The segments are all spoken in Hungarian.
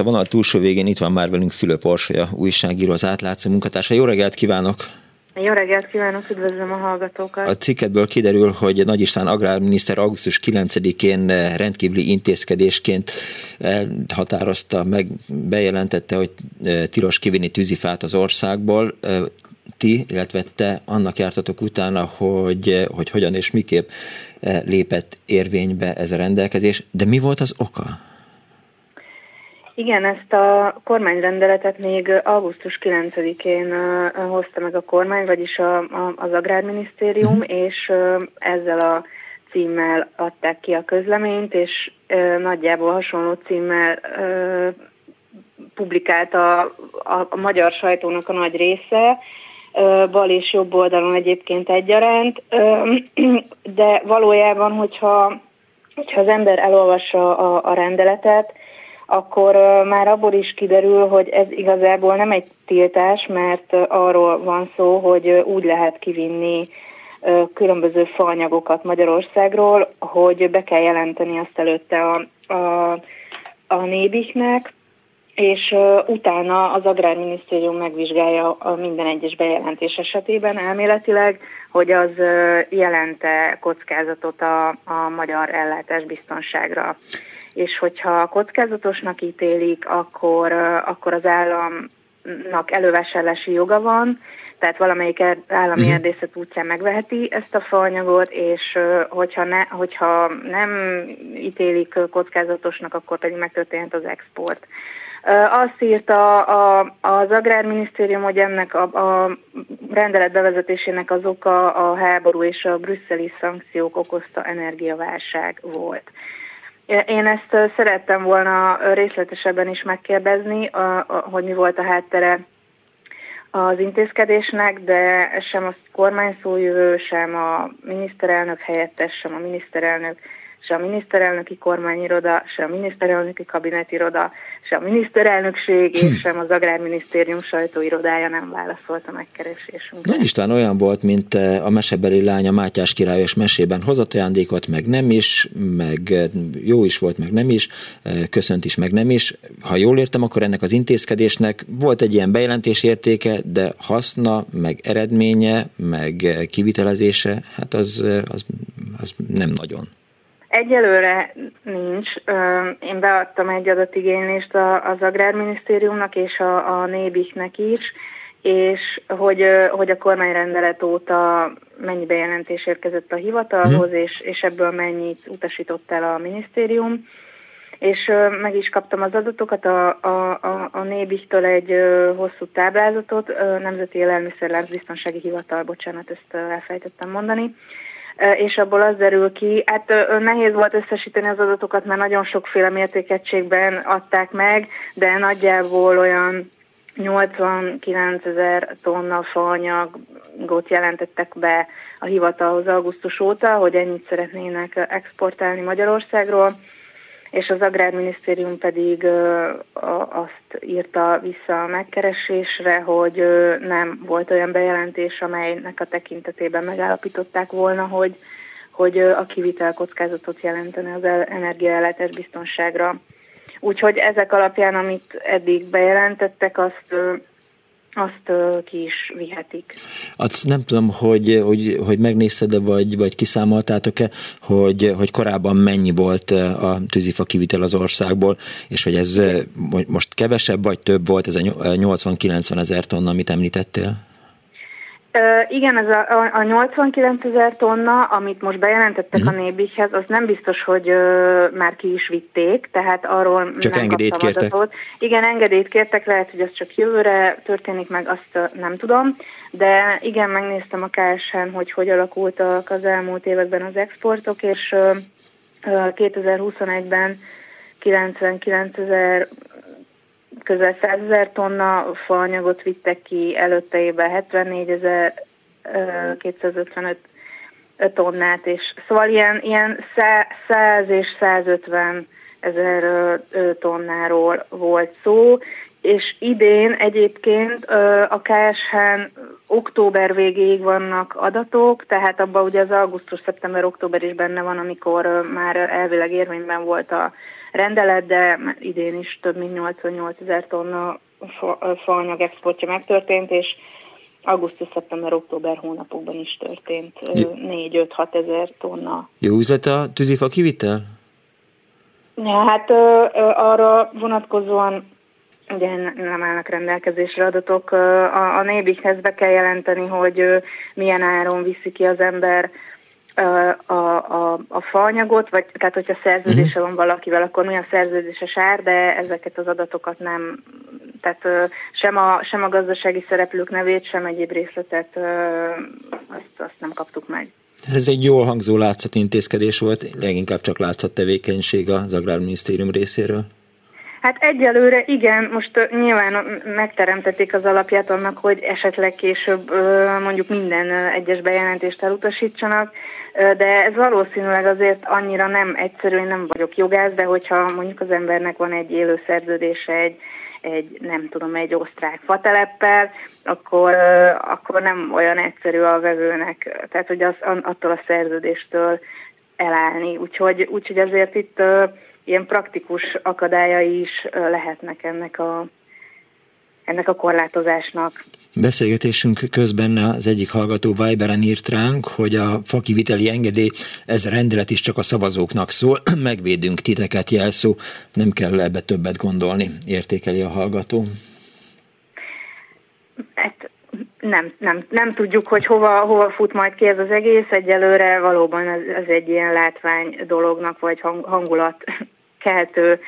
A vonal túlsó végén itt van már velünk Fülöp Orsolya, újságíró, az átlátszó munkatársa. Jó reggelt kívánok! Jó reggelt kívánok, üdvözlöm a hallgatókat! A cikketből kiderül, hogy Nagy István agrárminiszter augusztus 9-én rendkívüli intézkedésként eh, határozta meg, bejelentette, hogy eh, tilos kivinni tűzifát az országból. Eh, ti, illetve te annak jártatok utána, hogy, hogy hogyan és miképp lépett érvénybe ez a rendelkezés, de mi volt az oka? Igen, ezt a kormányrendeletet még augusztus 9-én hozta meg a kormány, vagyis a, a, az Agrárminisztérium, uh-huh. és ezzel a címmel adták ki a közleményt, és nagyjából hasonló címmel publikálta a, a, a magyar sajtónak a nagy része, bal és jobb oldalon egyébként egyaránt, de valójában, hogyha, hogyha az ember elolvassa a, a rendeletet, akkor már abból is kiderül, hogy ez igazából nem egy tiltás, mert arról van szó, hogy úgy lehet kivinni különböző faanyagokat Magyarországról, hogy be kell jelenteni azt előtte a, a, a nébiknek, és utána az Agrárminisztérium megvizsgálja a minden egyes bejelentés esetében elméletileg, hogy az jelente kockázatot a, a magyar ellátás biztonságra és hogyha kockázatosnak ítélik, akkor, akkor az államnak elővásárlási joga van, tehát valamelyik er, állami uh-huh. erdészet útján megveheti ezt a faanyagot, és hogyha, ne, hogyha nem ítélik kockázatosnak, akkor pedig megtörténhet az export. Azt írta a, az Agrárminisztérium, hogy ennek a, a rendelet bevezetésének az oka a háború és a brüsszeli szankciók okozta energiaválság volt. Én ezt szerettem volna részletesebben is megkérdezni, hogy mi volt a háttere az intézkedésnek, de sem a kormányszójövő, sem a miniszterelnök helyettes, sem a miniszterelnök se a miniszterelnöki kormányiroda, se a miniszterelnöki kabinetiroda, se a miniszterelnökség, és hm. sem az Agrárminisztérium sajtóirodája nem válaszolt a megkeresésünkre. Nagy István olyan volt, mint eh, a mesebeli lánya Mátyás királyos mesében. Hozott ajándékot, meg nem is, meg eh, jó is volt, meg nem is, eh, köszönt is, meg nem is. Ha jól értem, akkor ennek az intézkedésnek volt egy ilyen bejelentés értéke, de haszna, meg eredménye, meg kivitelezése, hát az, az, az nem nagyon. Egyelőre nincs. Én beadtam egy adatigénylést az Agrárminisztériumnak és a, a Nébiknek is, és hogy, hogy a kormányrendelet óta mennyi bejelentés érkezett a hivatalhoz, hmm. és, és ebből mennyit utasított el a minisztérium. És meg is kaptam az adatokat a, a, a, a Nébiktől egy hosszú táblázatot, Nemzeti Élelmiszerlánc Biztonsági Hivatal, bocsánat, ezt elfejtettem mondani, és abból az derül ki, hát nehéz volt összesíteni az adatokat, mert nagyon sokféle mértékegységben adták meg, de nagyjából olyan 89 ezer tonna faanyagot jelentettek be a hivatalhoz augusztus óta, hogy ennyit szeretnének exportálni Magyarországról és az Agrárminisztérium pedig azt írta vissza a megkeresésre, hogy nem volt olyan bejelentés, amelynek a tekintetében megállapították volna, hogy, hogy a kivitel kockázatot jelentene az energiaellátás biztonságra. Úgyhogy ezek alapján, amit eddig bejelentettek, azt azt ki is vihetik. Azt nem tudom, hogy, hogy, hogy megnézted-e, vagy, vagy kiszámoltátok-e, hogy, hogy korábban mennyi volt a tűzifa kivitel az országból, és hogy ez most kevesebb vagy több volt, ez a 80-90 ezer tonna, amit említettél? Igen, ez a, a, a 89 ezer tonna, amit most bejelentettek a Nébikhez, az nem biztos, hogy uh, már ki is vitték, tehát arról csak nem engedélyt kértek. Adatot. Igen, engedélyt kértek, lehet, hogy ez csak jövőre történik meg, azt nem tudom, de igen, megnéztem a KSN, hogy hogy alakultak az elmúlt években az exportok, és uh, 2021-ben 99 ezer közel 100 ezer tonna faanyagot vittek ki, előtte évben 74 ezer 255 tonnát, és szóval ilyen, ilyen 100 és 150 ezer tonnáról volt szó, és idén egyébként a KSH-n október végéig vannak adatok, tehát abban ugye az augusztus, szeptember, október is benne van, amikor már elvileg érvényben volt a rendelet, de idén is több mint 88 ezer tonna faanyag exportja megtörtént, és augusztus, szeptember, október hónapokban is történt 4-5-6 ezer tonna. Jó üzlet a tűzifa kivitel? Ja, hát ö, ö, arra vonatkozóan ugye nem állnak rendelkezésre adatok. A, a nébikhez be kell jelenteni, hogy milyen áron viszi ki az ember a, a, a faanyagot, vagy tehát hogyha szerződése uh-huh. van valakivel, akkor a szerződéses ár, de ezeket az adatokat nem, tehát sem a, sem a gazdasági szereplők nevét, sem egyéb részletet azt, azt nem kaptuk meg. Ez egy jól hangzó látszatintézkedés volt, leginkább csak látszattevékenység az Agrárminisztérium részéről. Hát egyelőre igen, most nyilván megteremtették az alapját annak, hogy esetleg később mondjuk minden egyes bejelentést elutasítsanak, de ez valószínűleg azért annyira nem egyszerű, én nem vagyok jogász, de hogyha mondjuk az embernek van egy élő szerződése egy, egy nem tudom, egy osztrák fateleppel, akkor, akkor nem olyan egyszerű a vevőnek, tehát hogy az, attól a szerződéstől elállni. Úgyhogy, úgyhogy azért itt ilyen praktikus akadályai is lehetnek ennek a, ennek a korlátozásnak. Beszélgetésünk közben az egyik hallgató Viberen írt ránk, hogy a fakiviteli engedély, ez a rendelet is csak a szavazóknak szól, megvédünk titeket jelszó, nem kell ebbe többet gondolni, értékeli a hallgató. Hát nem, nem, nem tudjuk, hogy hova, hova fut majd ki ez az egész, egyelőre valóban ez, ez egy ilyen látvány dolognak, vagy hang, hangulat keltő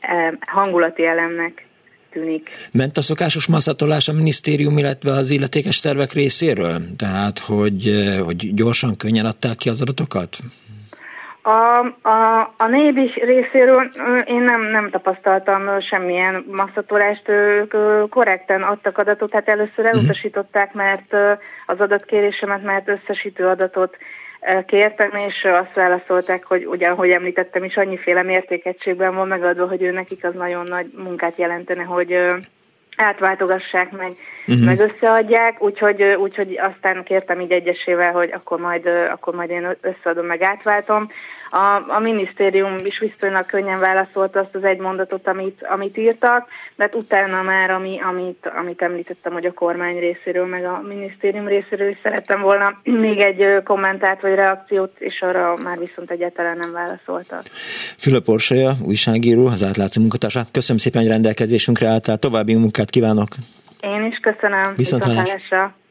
eh, hangulati elemnek tűnik. Ment a szokásos masszatolás a minisztérium, illetve az illetékes szervek részéről? Tehát, hogy, eh, hogy gyorsan, könnyen adták ki az adatokat? A, a, a nébi részéről én nem, nem tapasztaltam semmilyen masszatolást, ők korrekten adtak adatot, hát először mhm. elutasították, mert az adatkérésemet, mert összesítő adatot kértem, és azt válaszolták, hogy ugyan, ahogy említettem is, annyiféle mértékegységben van megadva, hogy ő nekik az nagyon nagy munkát jelentene, hogy átváltogassák meg, uh-huh. meg összeadják, úgyhogy, úgyhogy aztán kértem így egyesével, hogy akkor majd, akkor majd én összeadom, meg átváltom. A, a minisztérium is viszonylag könnyen válaszolt azt az egy mondatot, amit, amit írtak, hát utána már, ami, amit, amit említettem, hogy a kormány részéről, meg a minisztérium részéről is szerettem volna még egy kommentát vagy reakciót, és arra már viszont egyáltalán nem válaszoltak. Fülöp Orsolya, újságíró, az átlátszó munkatársát. Köszönöm szépen, hogy rendelkezésünkre álltál. További munkát kívánok! Én is köszönöm. Viszont, Viszont